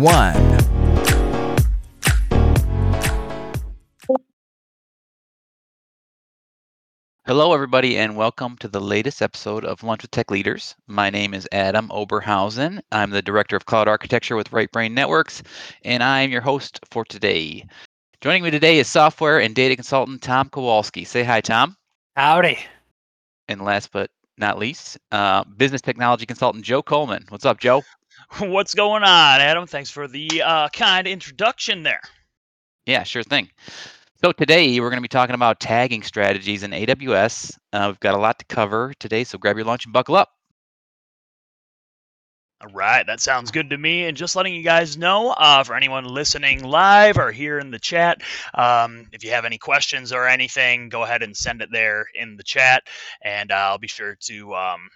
one. Hello, everybody, and welcome to the latest episode of Lunch with Tech Leaders. My name is Adam Oberhausen. I'm the Director of Cloud Architecture with Right Brain Networks, and I'm your host for today. Joining me today is software and data consultant Tom Kowalski. Say hi, Tom. Howdy. And last but not least, uh, business technology consultant Joe Coleman. What's up, Joe? What's going on, Adam? Thanks for the uh, kind introduction there. Yeah, sure thing. So today we're going to be talking about tagging strategies in AWS. Uh, we've got a lot to cover today, so grab your lunch and buckle up. All right, that sounds good to me. And just letting you guys know, uh, for anyone listening live or here in the chat, um, if you have any questions or anything, go ahead and send it there in the chat, and uh, I'll be sure to um,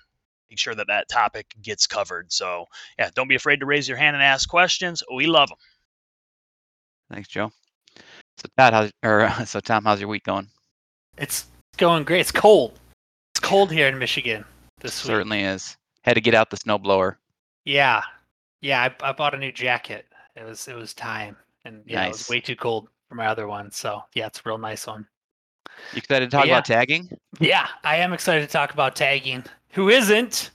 sure that that topic gets covered. So yeah, don't be afraid to raise your hand and ask questions. We love them. Thanks, Joe. So Todd, how's or so Tom, how's your week going? It's going great. It's cold. It's cold here in Michigan this week. Certainly is. Had to get out the snowblower. Yeah, yeah. I, I bought a new jacket. It was it was time, and yeah, it was way too cold for my other one. So yeah, it's a real nice one. You excited to talk Yeah. about tagging? Yeah, I am excited to talk about tagging. Who isn't?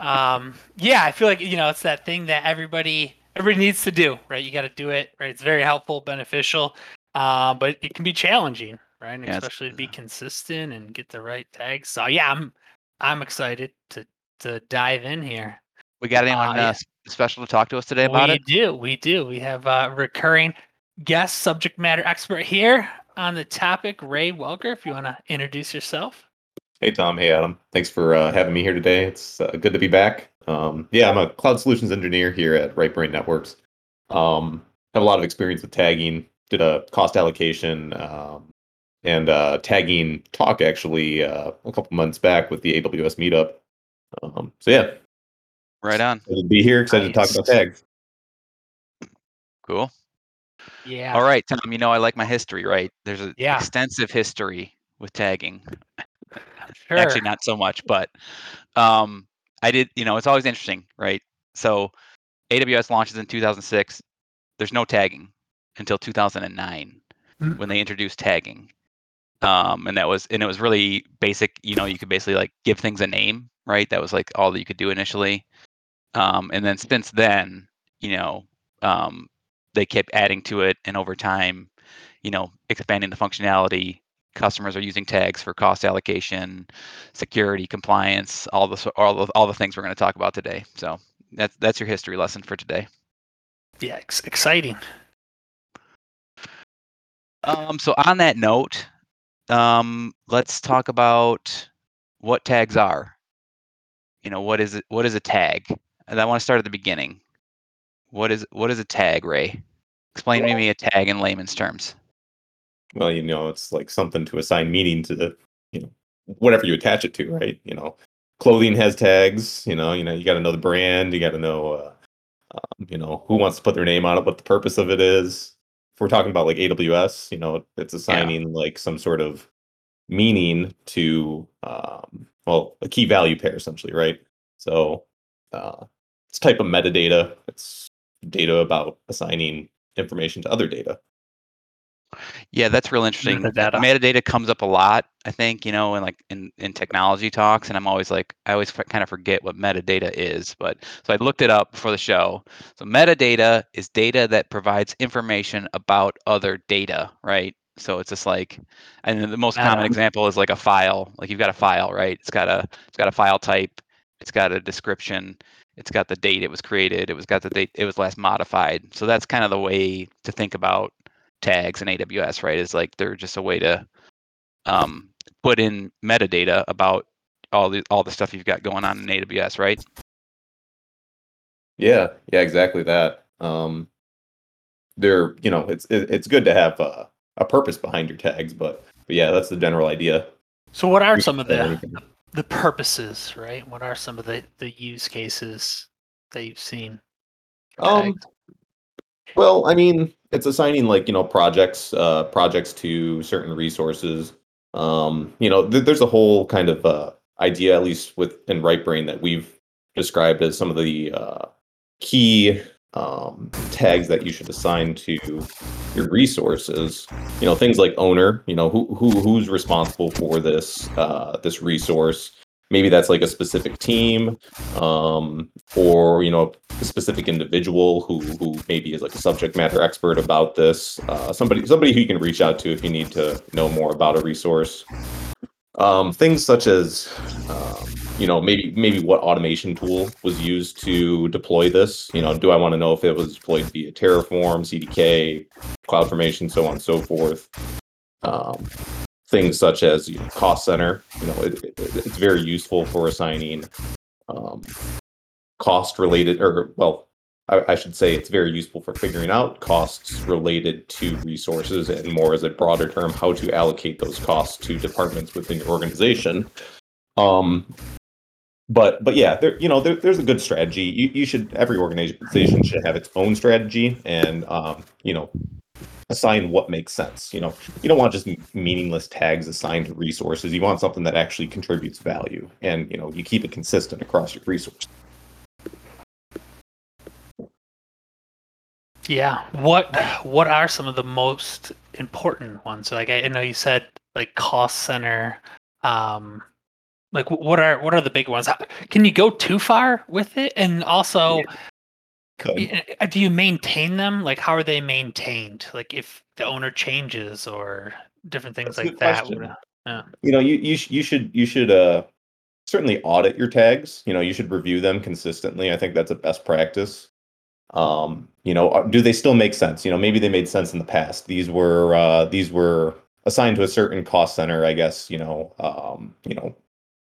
um, yeah, I feel like you know it's that thing that everybody everybody needs to do, right? You got to do it, right? It's very helpful, beneficial, uh, but it can be challenging, right? Yeah, especially to be consistent and get the right tags. So yeah, I'm I'm excited to to dive in here. We got anyone Uh, uh, special to talk to us today about we it? do, we do. We have a recurring guest subject matter expert here on the topic, Ray Welker. If you want to introduce yourself. Hey Tom, hey Adam. Thanks for uh, having me here today. It's uh, good to be back. Um, yeah, I'm a cloud solutions engineer here at Right Brain Networks. Um, have a lot of experience with tagging. Did a cost allocation um, and uh, tagging talk actually uh, a couple months back with the AWS meetup. Um, so yeah, Right on. excited to be here. Excited to talk about tags. Cool. Yeah. All right, Tom. You know I like my history, right? There's an Yeah. extensive history with tagging. Sure. Actually, not so much, but um, I did. You know, it's always interesting, right? So, AWS launches in 2006. There's no tagging until 2009 Mm. when they introduced tagging. Um, and that was and it was really basic. You know, you could basically like give things a name, right? That was like all that you could do initially. Um, and then since then, you know, um, they kept adding to it, and over time, you know, expanding the functionality. Customers are using tags for cost allocation, security, compliance, all the all the, all the things we're going to talk about today. So that's that's your history lesson for today. Yeah. Ex- exciting. Um, so on that note, um, let's talk about what tags are. You know, what is it? What is a tag? And I want to start at the beginning. What is what is a tag, Ray? Explain to me a tag in layman's terms. Well, you know, it's like something to assign meaning to the, you know, whatever you attach it to, right? You know, clothing has tags. You know, you know, you got to know the brand. You got to know, uh, um, you know, who wants to put their name on it, what the purpose of it is. If we're talking about like AWS, you know, it's assigning like some sort of meaning to, um, well, a key value pair essentially, right? So, uh, it's type of metadata. It's data about assigning information to other data. Yeah, that's real interesting. Metadata. Metadata comes up a lot, I think, you know, in like in, in technology talks, and I'm always like, I always kind of forget what metadata is. But so I looked it up before the show. So metadata is data that provides information about other data, right? So it's just like, and the most common Meta. example is like a file. Like you've got a file, right? It's got a it's got a file type, it's got a description, it's got the date it was created, it was got the date it was last modified. So that's kind of the way to think about tags in AWS, right? Is like they're just a way to um, put in metadata about all the all the stuff you've got going on in AWS, right? Yeah, yeah, exactly that. Um, they're you know it's it, it's good to have uh, a purpose behind your tags, but but yeah, that's the general idea. So, what are some of the the purposes, right? What are some of the the use cases that you've seen? Um, tags? Well, I mean, it's assigning like you know projects, uh, projects to certain resources. Um, you know, th- there's a whole kind of uh, idea, at least within Right Brain, that we've described as some of the uh, key um, tags that you should assign to your resources. You know, things like owner. You know, who who who's responsible for this uh, this resource. Maybe that's like a specific team, um, or you know, a specific individual who who maybe is like a subject matter expert about this. Uh, somebody somebody who you can reach out to if you need to know more about a resource. Um, things such as um, you know maybe maybe what automation tool was used to deploy this. You know, do I want to know if it was deployed via Terraform, CDK, CloudFormation, so on and so forth. Um, things such as you know, cost center. You know, it, it, it's very useful for assigning um, cost related or well I, I should say it's very useful for figuring out costs related to resources and more as a broader term how to allocate those costs to departments within your organization um but but yeah there you know there, there's a good strategy you, you should every organization should have its own strategy and um you know assign what makes sense you know you don't want just meaningless tags assigned to resources you want something that actually contributes value and you know you keep it consistent across your resources Yeah. What what are some of the most important ones? Like I, I know you said like cost center. Um like what are what are the big ones? Can you go too far with it? And also Could. uh, do you maintain them? Like how are they maintained? Like if the owner changes or different things That's like that. question. would- Yeah. you know you you, sh- you should you should uh certainly audit your tags you know you should review them consistently i think that's a best practice um you know do they still make sense you know maybe they made sense in the past these were uh these were assigned to a certain cost center i guess you know um you know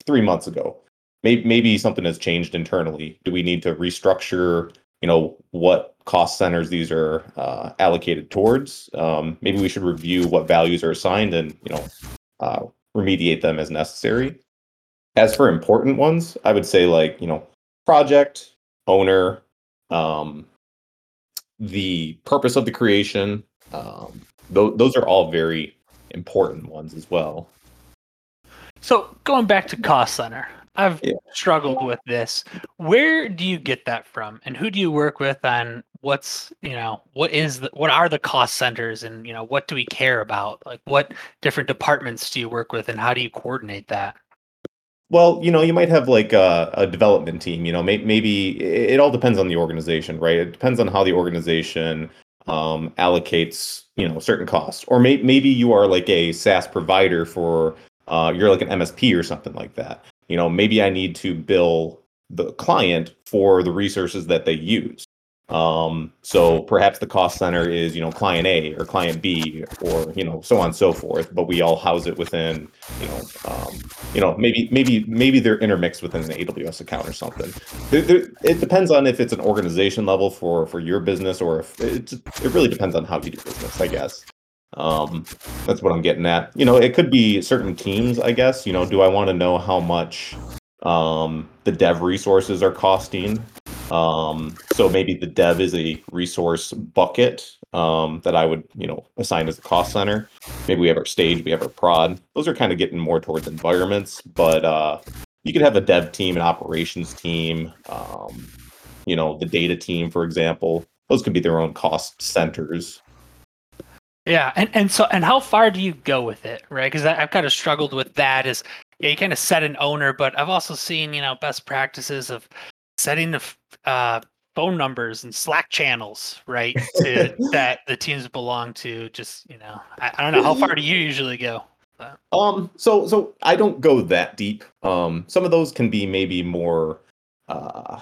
3 months ago maybe maybe something has changed internally do we need to restructure you know what cost centers these are uh, allocated towards um, maybe we should review what values are assigned and you know uh, remediate them as necessary. As for important ones, I would say like you know project owner, um, the purpose of the creation. Um, th- those are all very important ones as well. So going back to cost center, I've Yeah. struggled with this. Where do you get that from, and who do you work with on what's you know what is the, what are the cost centers, and you know what do we care about? Like what different departments do you work with, and how do you coordinate that? Well, you know, you might have like a, a development team. You know, may, maybe it, it all depends on the organization, right? It depends on how the organization um, allocates, you know, certain costs. Or may, maybe you are like a SaaS provider for, uh, you're like an MSP or something like that. You know, maybe I need to bill the client for the resources that they use. Um, so perhaps the cost center is, you know, client A or client B or, you know, so on and so forth, but we all house it within, you know, um, you know, maybe, maybe, maybe they're intermixed within an AWS account or something. There, there, it depends on if it's an organization level for, for your business or if it, it really depends on how you do business, I guess. Um, that's what I'm getting at. You know, it could be certain teams, I guess, you know, do I want to know how much, um, the dev resources are costing? Um, so maybe the dev is a resource bucket um, that I would, you know, assign as a cost center. Maybe we have our stage, we have our prod. Those are kind of getting more towards environments, but uh, you could have a dev team, an operations team, um, you know, the data team, for example. Those could be their own cost centers. Yeah, and and so and how far do you go with it, right? Because I've kind of struggled with that. Is yeah, you kind of set an owner, but I've also seen you know best practices of setting the uh, phone numbers and Slack channels, right? To, that the teams belong to. Just you know, I, I don't know how far do you usually go. Um, so so I don't go that deep. Um, some of those can be maybe more uh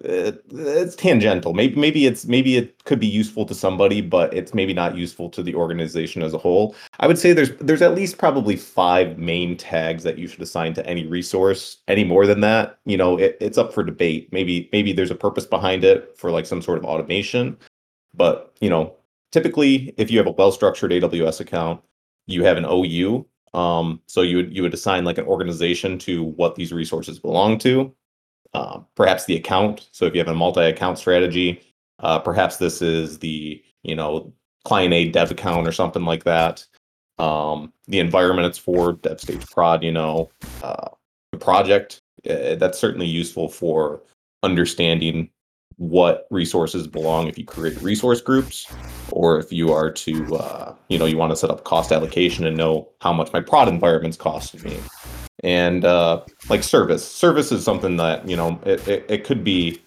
it's tangential. Maybe maybe it's maybe it could be useful to somebody, but it's maybe not useful to the organization as a whole. I would say there's there's at least probably five main tags that you should assign to any resource. Any more than that, you know, it, it's up for debate. Maybe maybe there's a purpose behind it for like some sort of automation. But you know, typically, if you have a well-structured AWS account, you have an OU. Um, so you would you would assign like an organization to what these resources belong to. Uh, perhaps the account. So if you have a multi-account strategy, uh, perhaps this is the you know client A dev account or something like that. Um, the environment it's for dev stage prod. You know, uh, the project uh, that's certainly useful for understanding what resources belong if you create resource groups or if you are to uh, you know you want to set up cost allocation and know how much my prod environments cost me and uh, like service. Service is something that you know it, it, it could be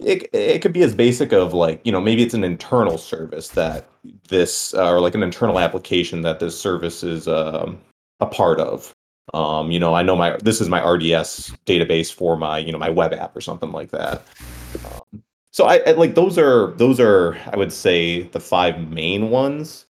it, it could be as basic of like you know maybe it's an internal service that this uh, or like an internal application that this service is um, a part of. Um, you know i know my this is my rds database for my you know my web app or something like that. Um, so I, I like those are those are I would say the five main ones.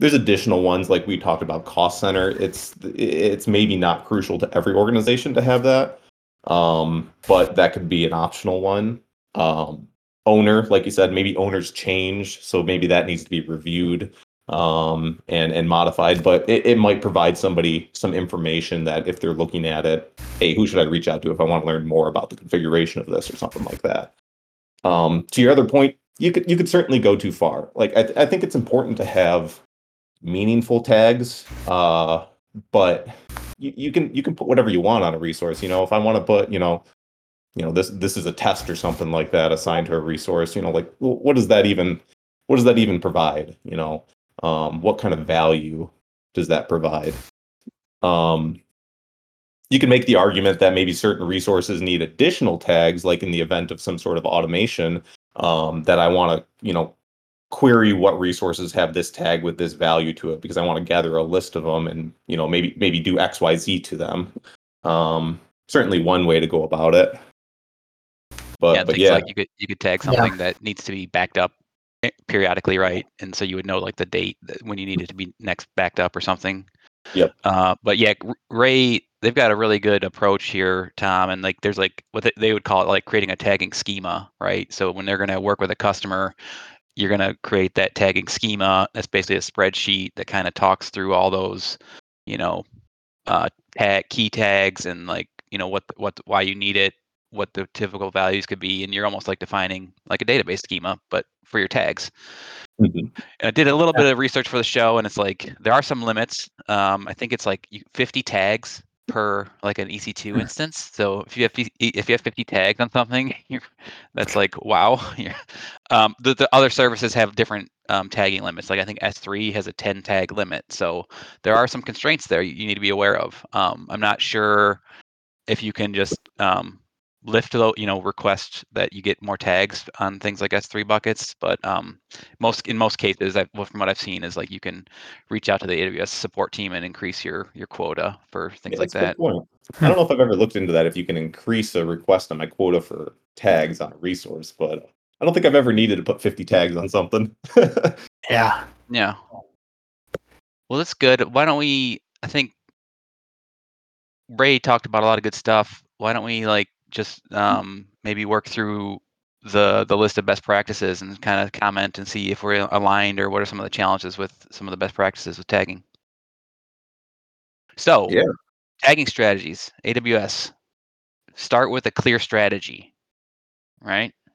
There's additional ones like we talked about cost center. It's it's maybe not crucial to every organization to have that, um, but that could be an optional one. Um, owner, like you said, maybe owners change, so maybe that needs to be reviewed um, and and modified. But it, it might provide somebody some information that if they're looking at it, hey, who should I reach out to if I want to learn more about the configuration of this or something like that. Um, to your other point, you could you could certainly go too far. Like I, th- I think it's important to have meaningful tags, uh, but you, you can you can put whatever you want on a resource. You know, if I want to put you know, you know this this is a test or something like that assigned to a resource. You know, like what does that even what does that even provide? You know, um, what kind of value does that provide? Um, you can make the argument that maybe certain resources need additional tags, like in the event of some sort of automation, um, that I want to, you know, query what resources have this tag with this value to it because I want to gather a list of them and you know maybe maybe do X Y Z to them. Um, certainly one way to go about it. But yeah, but yeah, like you could you could tag something that needs to be backed up eh, periodically, right? And so you would know like the date that- when you need it to be next backed up or something. Yep. Uh, but yeah, Ray, they've got a really good approach here, Tom, and like there's like what they- they would call it like creating a tagging schema, right? So when they're going to work with a customer, you're going to create that tagging schema. That's basically a spreadsheet that kind of talks through all those, you know, uh, tag key tags and like you know what what why you need it, what the typical values could be, and you're almost like defining like a database schema, but for your tags. Mhm. And I did a little bit of research for the show, and it's like there are some limits. Um, I think it's like 50 tags per like an EC2 Hmm. instance. So if you have if you have 50 tags on something, you're, that's like wow. Um, the, the other services have different um, tagging limits. Like I think S3 has a 10 tag limit. So there are some constraints there you need to be aware of. Um, I'm not sure if you can just um, lift the you know request that you get more tags on things like S3 buckets, but um, most in most cases, I've, well, from what I've seen, is like you can reach out to the AWS support team and increase your your quota for things Yeah, like that's a good that. I don't know if I've ever looked into that. If you can increase a request on my quota for tags on a resource, but I don't think I've ever needed to put 50 tags on something. Yeah. Yeah. Well, that's good. Why don't we? I think Ray talked about a lot of good stuff. Why don't we like just um, maybe work through the the list of best practices and kind of comment and see if we're aligned or what are some of the challenges with some of the best practices with tagging. So, Yeah. tagging strategies, AWS. Start with a clear strategy, right? I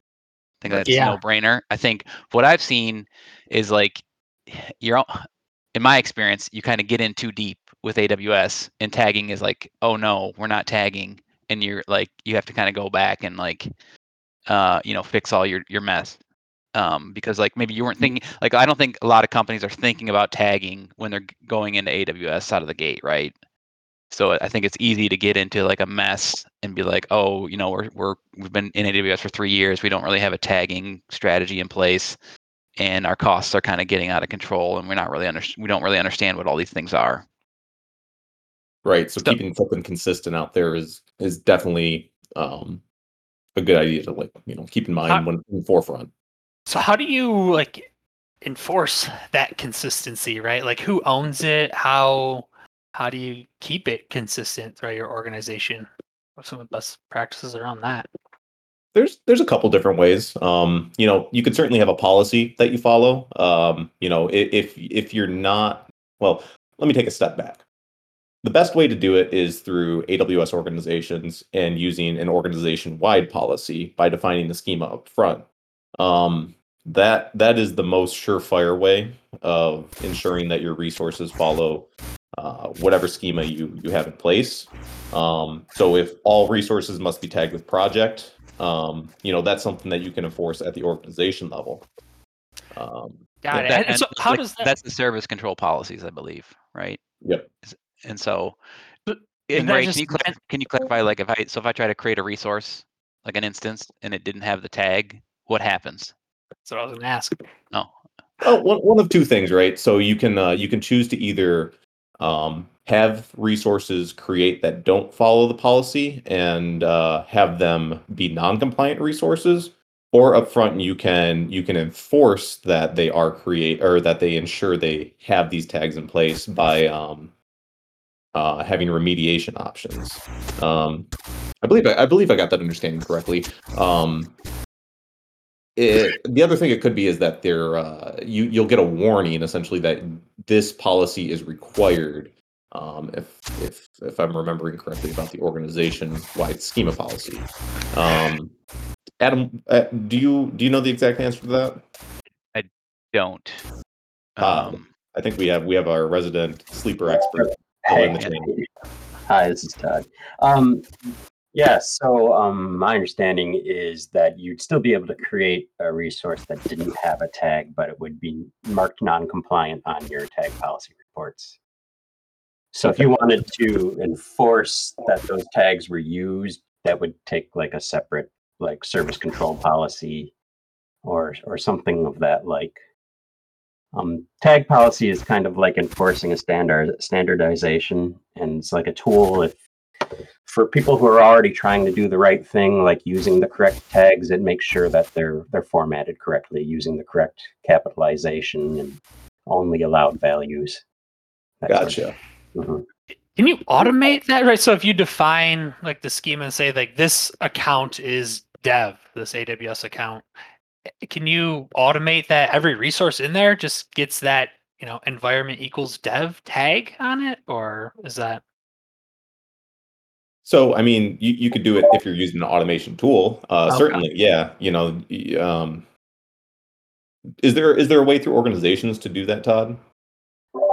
think that's Yeah. a no-brainer. I think what I've seen is like you're all- in my experience, you kind of get in too deep with AWS and tagging is like, oh no, we're not tagging. And you're like you have to kind of go back and like uh, you know, fix all your your mess. Um, because like maybe you weren't thinking like I don't think a lot of companies are thinking about tagging when they're going into AWS out of the gate, right? So I think it's easy to get into like a mess and be like, oh, you know, we're we're we've been in AWS for three years. We don't really have a tagging strategy in place, and our costs are kind of getting out of control, and we're not really under we don't really understand what all these things are. Right. So keeping something consistent out there is is definitely um, a good idea to like you know keep in mind How- when in the forefront. So how do you like enforce that consistency, right? Like who owns it? How how do you keep it consistent throughout your organization? What some of the best practices around that? there's there's a couple different ways. Um, you know, you could certainly have a policy that you follow. Um, you know, if if you're not well, let me take a step back. The best way to do it is through AWS organizations and using an organization-wide policy by defining the schema up front. Um, that that is the most surefire way of ensuring that your resources follow uh, whatever schema you you have in place. Um, so if all resources must be tagged with project, um, you know that's something that you can enforce at the organization level. Um, Got it. That- And so how like, does that? That's the service control policies, I believe, right? Yep. Is- And so, But- and Ray, just can you clar- can you clarify like if I so if I try to create a resource like an instance and it didn't have the tag, what happens? That's what I was going to ask. Oh, Oh, one, one of two things, right? So you can uh, you can choose to either um, have resources create that don't follow the policy and uh, have them be non-compliant resources, or upfront you can you can enforce that they are create or that they ensure they have these tags in place by um, uh, having remediation options. Um, I believe I, I believe I got that understanding correctly. Um, it, the other thing it could be is that there uh, you you'll get a warning essentially that this policy is required um, if if if I'm remembering correctly about the organization wide schema policy. Um, Adam, uh, do you do you know the exact answer to that? I don't. Uh, Um, I think we have we have our resident sleeper expert Still in the Hey. Hi, this is Todd. Um, yeah, so um, my understanding is that you'd still be able to create a resource that didn't have a tag, but it would be marked non-compliant on your tag policy reports. So if you wanted to enforce that those tags were used, that would take like a separate like service control policy or or something of that like. Um, tag policy is kind of like enforcing a standard standardization, and it's like a tool if for people who are already trying to do the right thing, like using the correct tags, it makes sure that they're they're formatted correctly, using the correct capitalization and only allowed values. that sort of Gotcha. Mhm. Can you automate that? Right. So if you define like the schema and say like this account is dev, this AWS account, can you automate that every resource in there just gets that, you know, environment equals dev tag on it? Or is that So, I mean, you, you could do it if you're using an automation tool. Uh, Okay. Certainly, yeah. You know, um, is there is there a way through organizations to do that, Todd?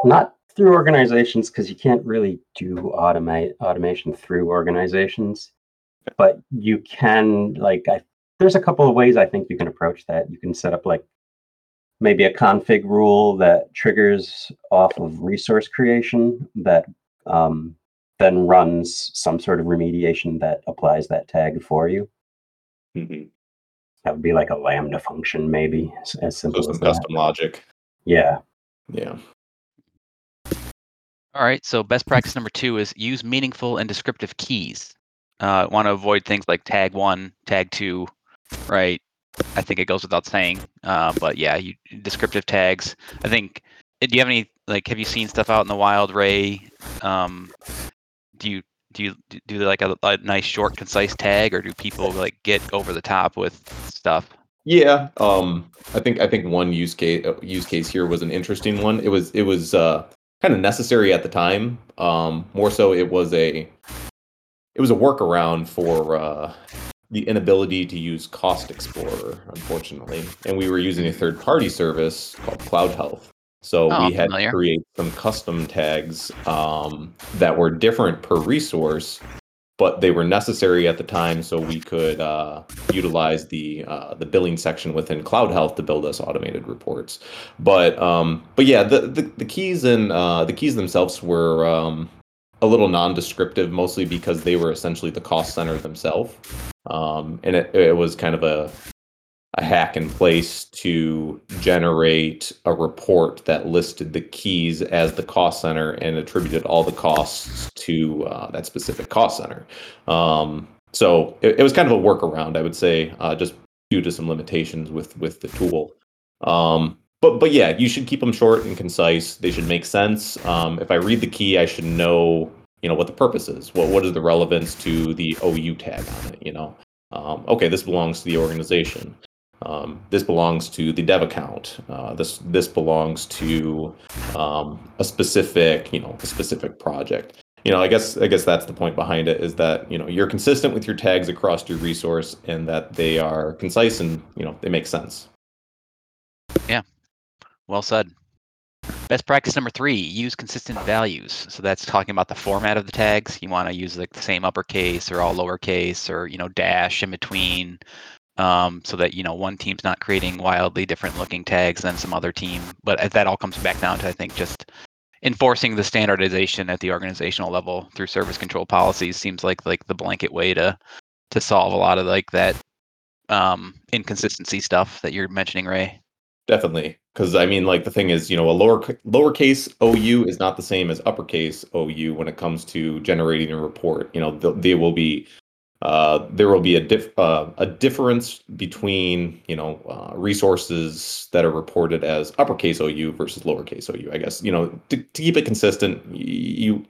Not through organizations because you can't really do automate automation through organizations, but you can like I, there's a couple of ways I think you can approach that. You can set up like maybe a config rule that triggers off of resource creation that um, then runs some sort of remediation that applies that tag for you. Mhm. That would be like a lambda function, maybe as, as So simple some as that. custom logic. Yeah. Yeah. All right. So best practice number two is use meaningful and descriptive keys. Uh, Want to avoid things like tag one, tag two, right? I think it goes without saying. Uh, but yeah, you descriptive tags. I think. Do you have any like? Have you seen stuff out in the wild, Ray? Um, do you do you do like a, a nice short, concise tag, or do people like get over the top with stuff? Yeah, um, I think I think one use case uh, use case here was an interesting one. It was it was uh, kind of necessary at the time. Um, more so, it was a it was a workaround for uh, the inability to use Cost Explorer, unfortunately, and we were using a third party service called CloudHealth. So Oh, we had familiar. to create some custom tags um, that were different per resource, but they were necessary at the time so we could uh, utilize the uh, the billing section within CloudHealth to build us automated reports. But um, but yeah, the, the the keys and uh, the keys themselves were um, a little non-descriptive, mostly because they were essentially the cost center themselves, um, and it, it was kind of a a hack in place to generate a report that listed the keys as the cost center and attributed all the costs to uh, that specific cost center. Um, so it, it was kind of a workaround, I would say, uh, just due to some limitations with with the tool. Um, but but yeah, you should keep them short and concise. They should make sense. Um, if I read the key, I should know you know what the purpose is. What what is the relevance to the OU tag on it? You know. um, okay, this belongs to the organization. Um, this belongs to the dev account. Uh, this this belongs to um, a specific, you know, a specific project. You know, I guess I guess that's the point behind it is that you know you're consistent with your tags across your resource and that they are concise and you know they make sense. Yeah. Well said. Best practice number three, use consistent values. So that's talking about the format of the tags. You want to use like the same uppercase or all lowercase or, you know, dash in between. Um, so that, you know, one team's not creating wildly different looking tags than some other team. But that all comes back down to, I think, just enforcing the standardization at the organizational level through service control policies seems like like the blanket way to to solve a lot of like that um, inconsistency stuff that you're mentioning, Ray. Definitely, because I mean, like the thing is, you know, a lower lowercase OU is not the same as uppercase OU when it comes to generating a report. You know, th- they will be uh, there will be a diff- uh, a difference between you know uh, resources that are reported as uppercase OU versus lowercase OU. I guess you know to, to keep it consistent, you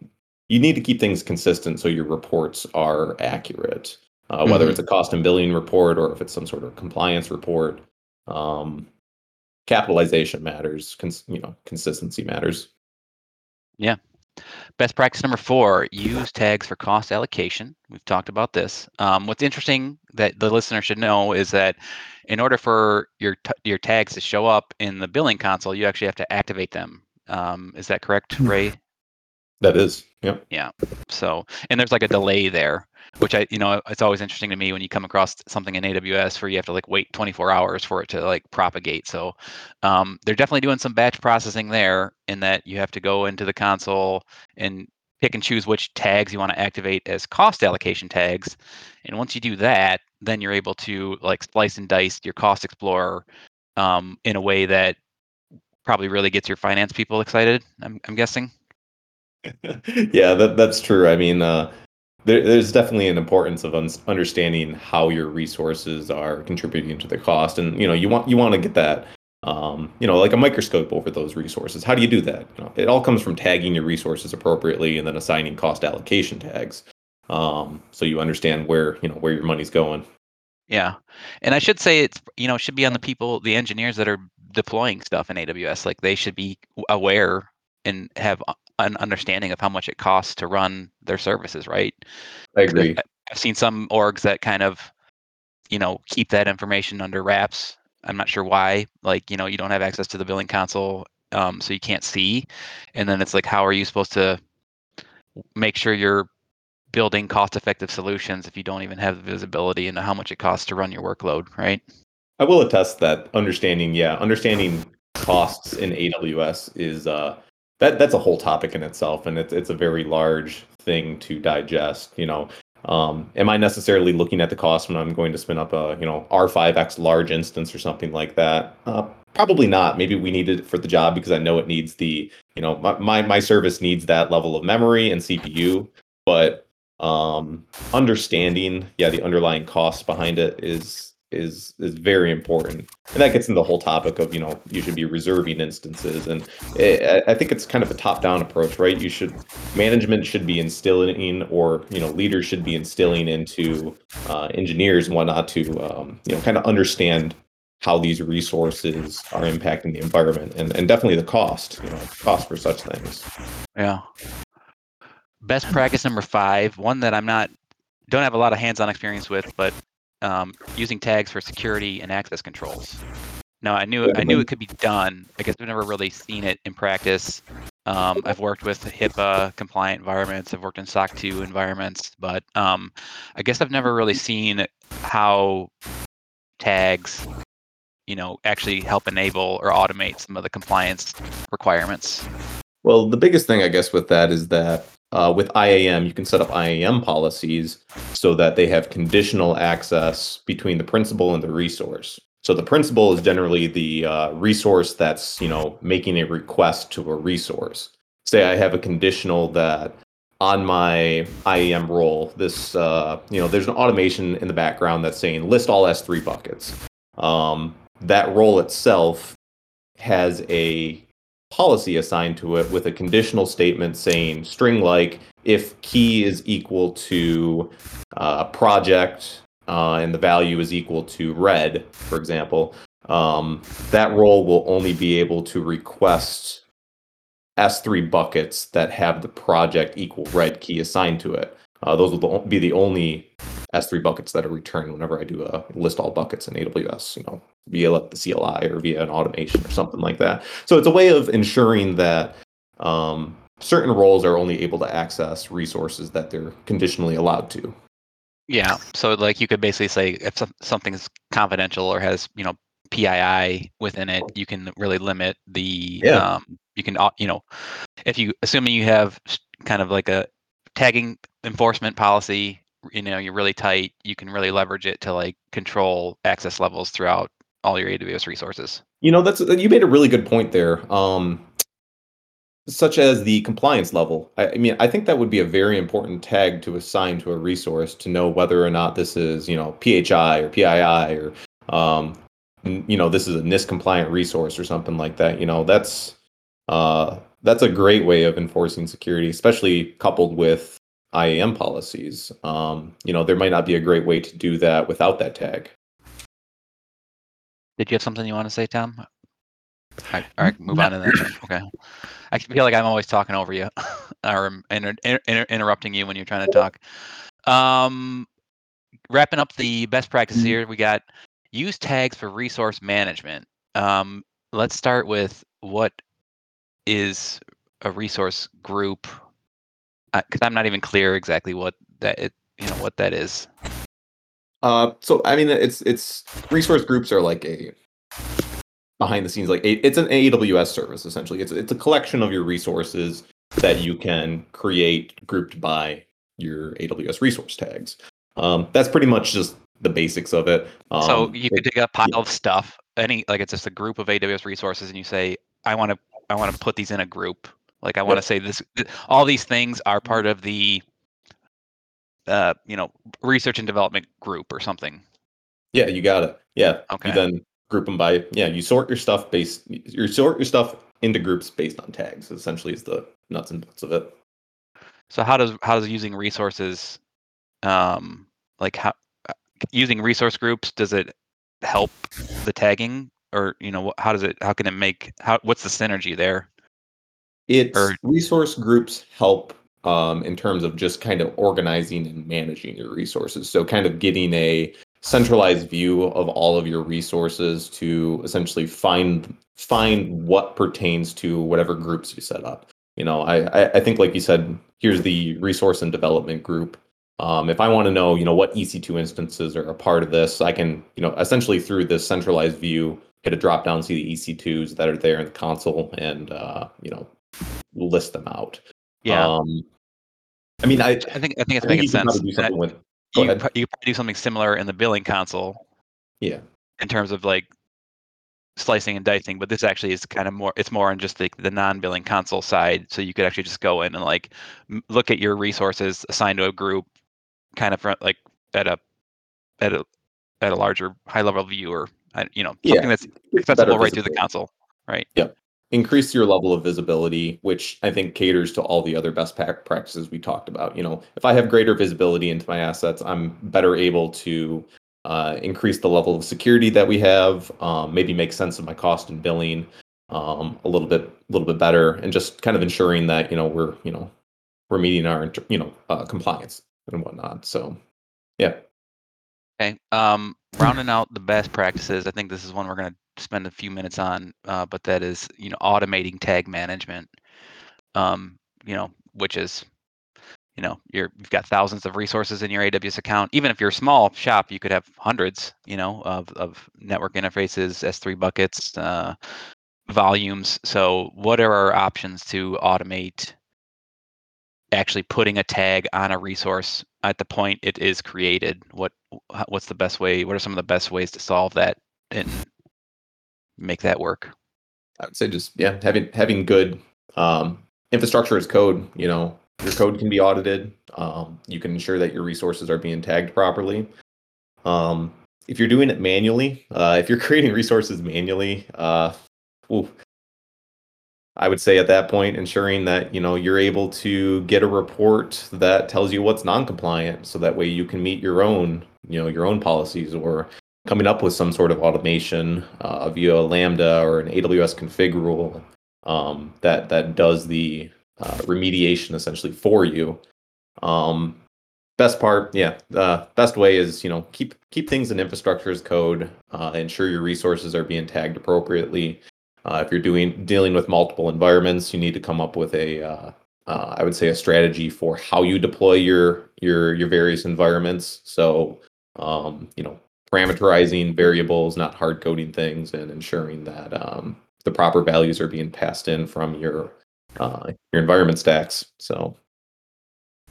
you need to keep things consistent so your reports are accurate. Uh, whether Mhm. it's a cost and billing report or if it's some sort of compliance report, um, capitalization matters. Cons- you know, consistency matters. Yeah. Best practice number four, use tags for cost allocation. We've talked about this. Um, what's interesting that the listener should know is that in order for your t- your tags to show up in the billing console, you actually have to activate them. Um, is that correct, Ray? That is, yep. Yeah. So, and there's like a delay there, which I, you know, it's always interesting to me when you come across something in AWS where you have to like wait 24 hours for it to like propagate. So, um, they're definitely doing some batch processing there in that you have to go into the console and pick and choose which tags you want to activate as cost allocation tags. And once you do that, then you're able to like slice and dice your cost explorer um, in a way that probably really gets your finance people excited. I'm, I'm guessing. yeah, that that's true. I mean, uh, there, there's definitely an importance of un- understanding how your resources are contributing to the cost, and you know, you want you want to get that, um, you know, like a microscope over those resources. How do you do that? You know, it all comes from tagging your resources appropriately and then assigning cost allocation tags, um, so you understand where you know where your money's going. Yeah. And I should say it's you know, it should be on the people, the engineers that are deploying stuff in AWS. Like they should be aware and have an understanding of how much it costs to run their services, right? I agree. I've seen some orgs that kind of, you know, keep that information under wraps. I'm not sure why. Like, you know, you don't have access to the billing console, um, so you can't see. And then it's like, how are you supposed to make sure you're building cost-effective solutions if you don't even have the visibility into how much it costs to run your workload, right? I will attest that understanding, yeah, understanding costs in AWS is uh that that's a whole topic in itself, and it's it's a very large thing to digest. You know, um, am I necessarily looking at the cost when I'm going to spin up a you know R5x large instance or something like that? Uh, probably not. Maybe we need it for the job because I know it needs the you know my my, my service needs that level of memory and CPU, but um understanding yeah the underlying costs behind it is is is very important. And that gets into the whole topic of you know you should be reserving instances. And it, i think it's kind of a top down approach right? You should management should be instilling or you know leaders should be instilling into uh, engineers and whatnot to um, you know kind of understand how these resources are impacting the environment and, and definitely the cost you know cost for such things. Yeah. Best practice number five, one that I'm not don't have a lot of hands-on experience with, but um, using tags for security and access controls. Now I knew I knew it could be done. I guess I've never really seen it in practice. Um, I've worked with HIPAA compliant environments. I've worked in SOC 2 environments, but um, I guess I've never really seen how tags, you know, actually help enable or automate some of the compliance requirements. Well, the biggest thing, I guess, with that is that uh, with IAM, you can set up IAM policies so that they have conditional access between the principal and the resource. So the principal is generally the uh, resource that's you know making a request to a resource. Say I have a conditional that on my IAM role, this uh, you know there's an automation in the background that's saying list all S3 buckets. Um, that role itself has a policy assigned to it with a conditional statement saying string like if key is equal to uh, project uh, and the value is equal to red, for example, um, that role will only be able to request S3 buckets that have the project equal red key assigned to it. Uh, those will be the only S3 buckets that are returned whenever I do a list all buckets in AWS, you know, via the CLI or via an automation or something like that. So it's a way of ensuring that um, certain roles are only able to access resources that they're conditionally allowed to. Yeah. So like you could basically say if something's confidential or has you know PII within it, you can really limit the. Yeah. Um, you can you know, if you assuming you have kind of like a tagging enforcement policy, you know, you're really tight. You can really leverage it to like control access levels throughout all your AWS resources. You know, that's you made a really good point there. Um, such as the compliance level. I, I, mean, I think that would be a very important tag to assign to a resource to know whether or not this is, you know, PHI or PII or, um, you know, this is a NIST compliant resource or something like that. You know, that's uh, that's a great way of enforcing security, especially coupled with IAM policies. Um, you know, there might not be a great way to do that without that tag. Did you have something you want to say, Tom? All right, move on to that. Okay. I feel like I'm always talking over you or inter- inter- interrupting you when you're trying to talk. Um, wrapping up the best practices here, we got use tags for resource management. Um, let's start with what is a resource group because I'm not even clear exactly what that it, you know what that is. Uh, so I mean, it's it's resource groups are like a behind the scenes like it's an AWS service essentially. It's it's a collection of your resources that you can create grouped by your AWS resource tags. Um, that's pretty much just the basics of it. Um, so you could take a pile yeah. of stuff, any like it's just a group of AWS resources, and you say, I want to I want to put these in a group. Like I want to say this, all these things are part of the, uh, you know, research and development group or something. Yeah, you got it. Yeah. Okay. You then group them by yeah you sort your stuff based you sort your stuff into groups based on tags essentially is the nuts and bolts of it so how does how does using resources um like how uh, using resource groups does it help the tagging or you know how does it how can it make how what's the synergy there it's or, resource groups help um, in terms of just kind of organizing and managing your resources so kind of getting a centralized view of all of your resources to essentially find find what pertains to whatever groups you set up. You know, I I think like you said, here's the resource and development group. Um, if I want to know, you know, what EC2 instances are a part of this, I can, you know, essentially through this centralized view, hit a drop down, see the EC2s that are there in the console, and uh, you know, list them out. Yeah. Um, I mean, I I think I think it's making sense. Do something with you, you could probably do something similar in the billing console. Yeah. In terms of like slicing and dicing, but this actually is kind of more. It's more on just the the non-billing console side. So you could actually just go in and like look at your resources assigned to a group, kind of like at a at a at a larger high level view or you know something yeah. that's accessible right through the console, right? Yep increase your level of visibility, which I think caters to all the other best practices we talked about. You know, if I have greater visibility into my assets, I'm better able to uh, increase the level of security that we have, um, maybe make sense of my cost and billing um, a little bit, a little bit better, and just kind of ensuring that you know we're you know we're meeting our you know uh, compliance and whatnot. So, yeah. Okay. Um, rounding out the best practices, I think this is one we're going to spend a few minutes on, uh, but that is you know automating tag management. Um, you know, which is you know you're you've got thousands of resources in your AWS account. Even if you're a small shop, you could have hundreds, you know, of of network interfaces, S3 buckets, uh, volumes. So, what are our options to automate? actually putting a tag on a resource at the point it is created what what's the best way what are some of the best ways to solve that make that work? I would say just yeah, having having good um, infrastructure as code. You know, your code can be audited. Um, you can ensure that your resources are being tagged properly. Um, if you're doing it manually, uh, if you're creating resources manually, uh, ooh, I would say at that point, ensuring that you know you're able to get a report that tells you what's non-compliant, so that way you can meet your own you know your own policies or coming up with some sort of automation uh, via Lambda or an AWS config rule um, that that does the uh, remediation essentially for you. Um, best part, yeah, the best way is you know keep keep things in infrastructure as code. Uh, ensure your resources are being tagged appropriately. Uh, if you're doing dealing with multiple environments, you need to come up with a uh, uh, I would say a strategy for how you deploy your your your various environments. So um, you know parameterizing variables, not hard coding things, and ensuring that um, the proper values are being passed in from your uh, your environment stacks. So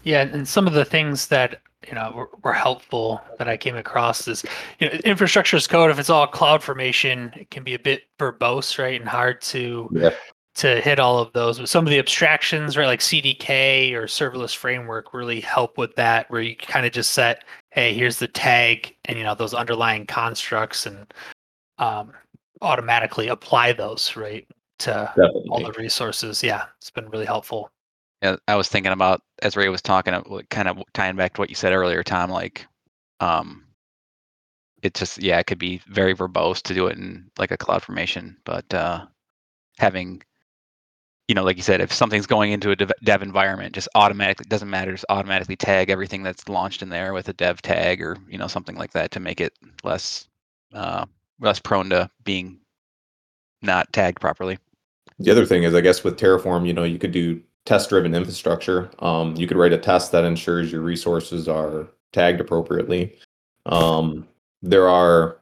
yeah, and some of the things that you know were, were helpful that I came across is you know infrastructure as code. If it's all CloudFormation, it can be a bit verbose, right, and hard to yeah. To hit all of those. But some of the abstractions, right, like CDK or serverless framework, really help with that. Where you kind of just set, hey, here's the tag, and you know those underlying constructs, and um, automatically apply those, right, to definitely. all the resources. Yeah, it's been really helpful. Yeah, I was thinking about as Ray was talking, uh, kind of tying back to what you said earlier, Tom. Like, um, it just yeah, it could be very verbose to do it in like a CloudFormation, but uh, having you know, like you said, if something's going into a dev, dev environment, just automatically doesn't matter, just automatically tag everything that's launched in there with a dev tag or you know something like that to make it less uh, less prone to being not tagged properly. The other thing is, I guess with Terraform, you know, you could do test-driven infrastructure. Um, you could write a test that ensures your resources are tagged appropriately. Um, there are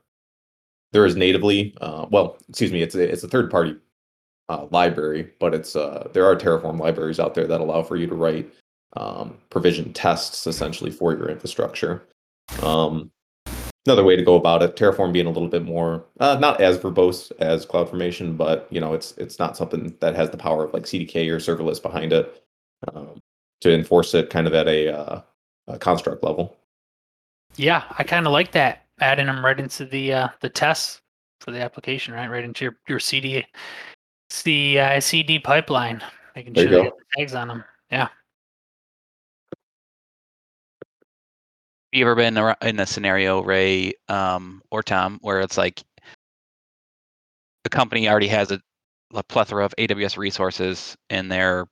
there is natively, uh, well, excuse me, it's a, it's a third-party uh, library, but it's uh, there are Terraform libraries out there that allow for you to write um, provision tests essentially for your infrastructure. Um, another way to go about it. Terraform being a little bit more uh, not as verbose as CloudFormation, but you know it's it's not something that has the power of like CDK or serverless behind it um, to enforce it kind of at a, uh, a construct level. Yeah, I kind of like that adding them right into the uh, the tests for the application, right? Right into your your CD, CI CD pipeline, making There sure you they the tags on them. Yeah. you ever been in a scenario, Ray um, or Tom, where it's like a company already has a, a plethora of AWS resources and they're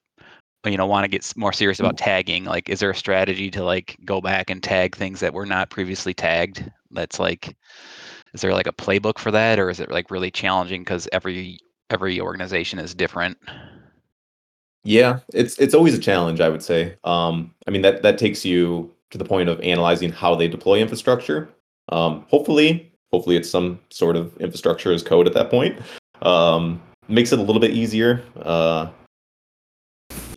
you know want to get more serious about tagging like is there a strategy to like go back and tag things that were not previously tagged that's like is there like a playbook for that or is it like really challenging because every every organization is different Yeah, it's it's always a challenge, I would say. Um, I mean that that takes you to the point of analyzing how they deploy infrastructure. Um, hopefully, hopefully it's some sort of infrastructure as code at that point. Um, makes it a little bit easier. Uh,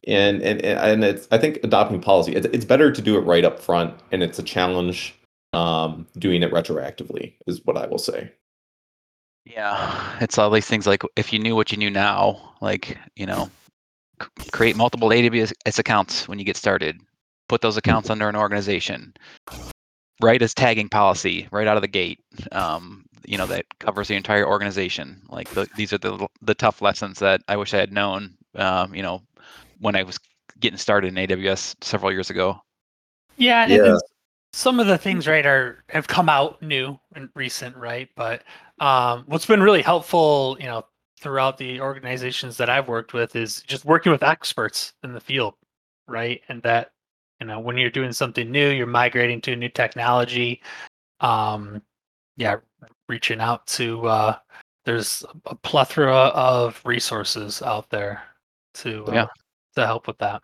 and and and it's I think adopting policy. It's, it's better to do it right up front, and it's a challenge um, doing it retroactively. Is what I will say. Yeah it's all these things like if you knew what you knew now like you know c- create multiple aws accounts when you get started. Put those accounts under an organization. Write as tagging policy right out of the gate um, you know that covers the entire organization. Like the, these are the the tough lessons that i wish i had known um, you know when i was getting started in aws several years ago. Yeah, Yeah. some of the things right are have come out new and recent, right? But um, what's been really helpful, you know, throughout the organizations that I've worked with is just working with experts in the field, right? And that you know when you're doing something new, you're migrating to a new technology. Um, yeah, reaching out to uh, there's a plethora of resources out there to uh, Yeah. to help with that.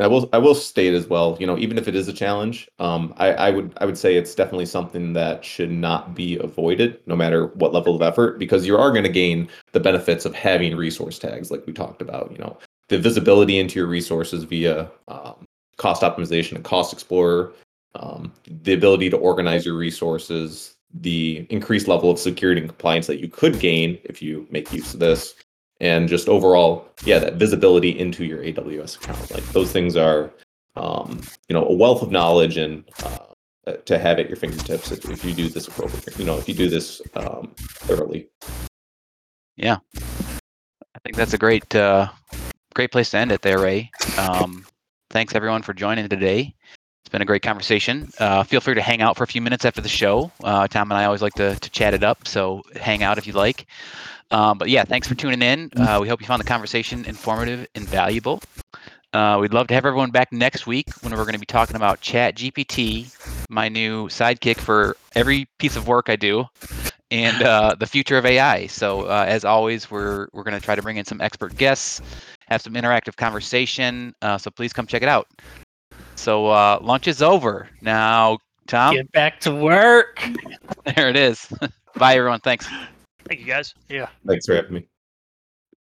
And I will I will state as well, you know, even if it is a challenge, um, I, I would I would say it's definitely something that should not be avoided, no matter what level of effort, because you are going to gain the benefits of having resource tags, like we talked about. You know, the visibility into your resources via um, cost optimization and cost explorer, um, the ability to organize your resources, the increased level of security and compliance that you could gain if you make use of this and just overall, yeah, that visibility into your AWS account. Like those things are, um, you know, a wealth of knowledge and uh, to have at your fingertips if, if you do this appropriately. You know, if you do this um, thoroughly. Yeah, I think that's a great uh, great place to end it there, Ray. Um, thanks everyone for joining today. Been a great conversation. Uh, feel free to hang out for a few minutes after the show. Uh, Tom and I always like to, to chat it up, so hang out if you'd like. Um, but yeah, thanks for tuning in. Uh, we hope you found the conversation informative and valuable. Uh, we'd love to have everyone back next week when we're going to be talking about Chat GPT, my new sidekick for every piece of work I do, and uh, the future of AI. So uh, as always, we're we're going to try to bring in some expert guests, have some interactive conversation. So please come check it out. So uh, lunch is over now. Tom, Get back to work. there it is. Bye everyone. Thanks. Thank you guys. Yeah. Thanks for having me.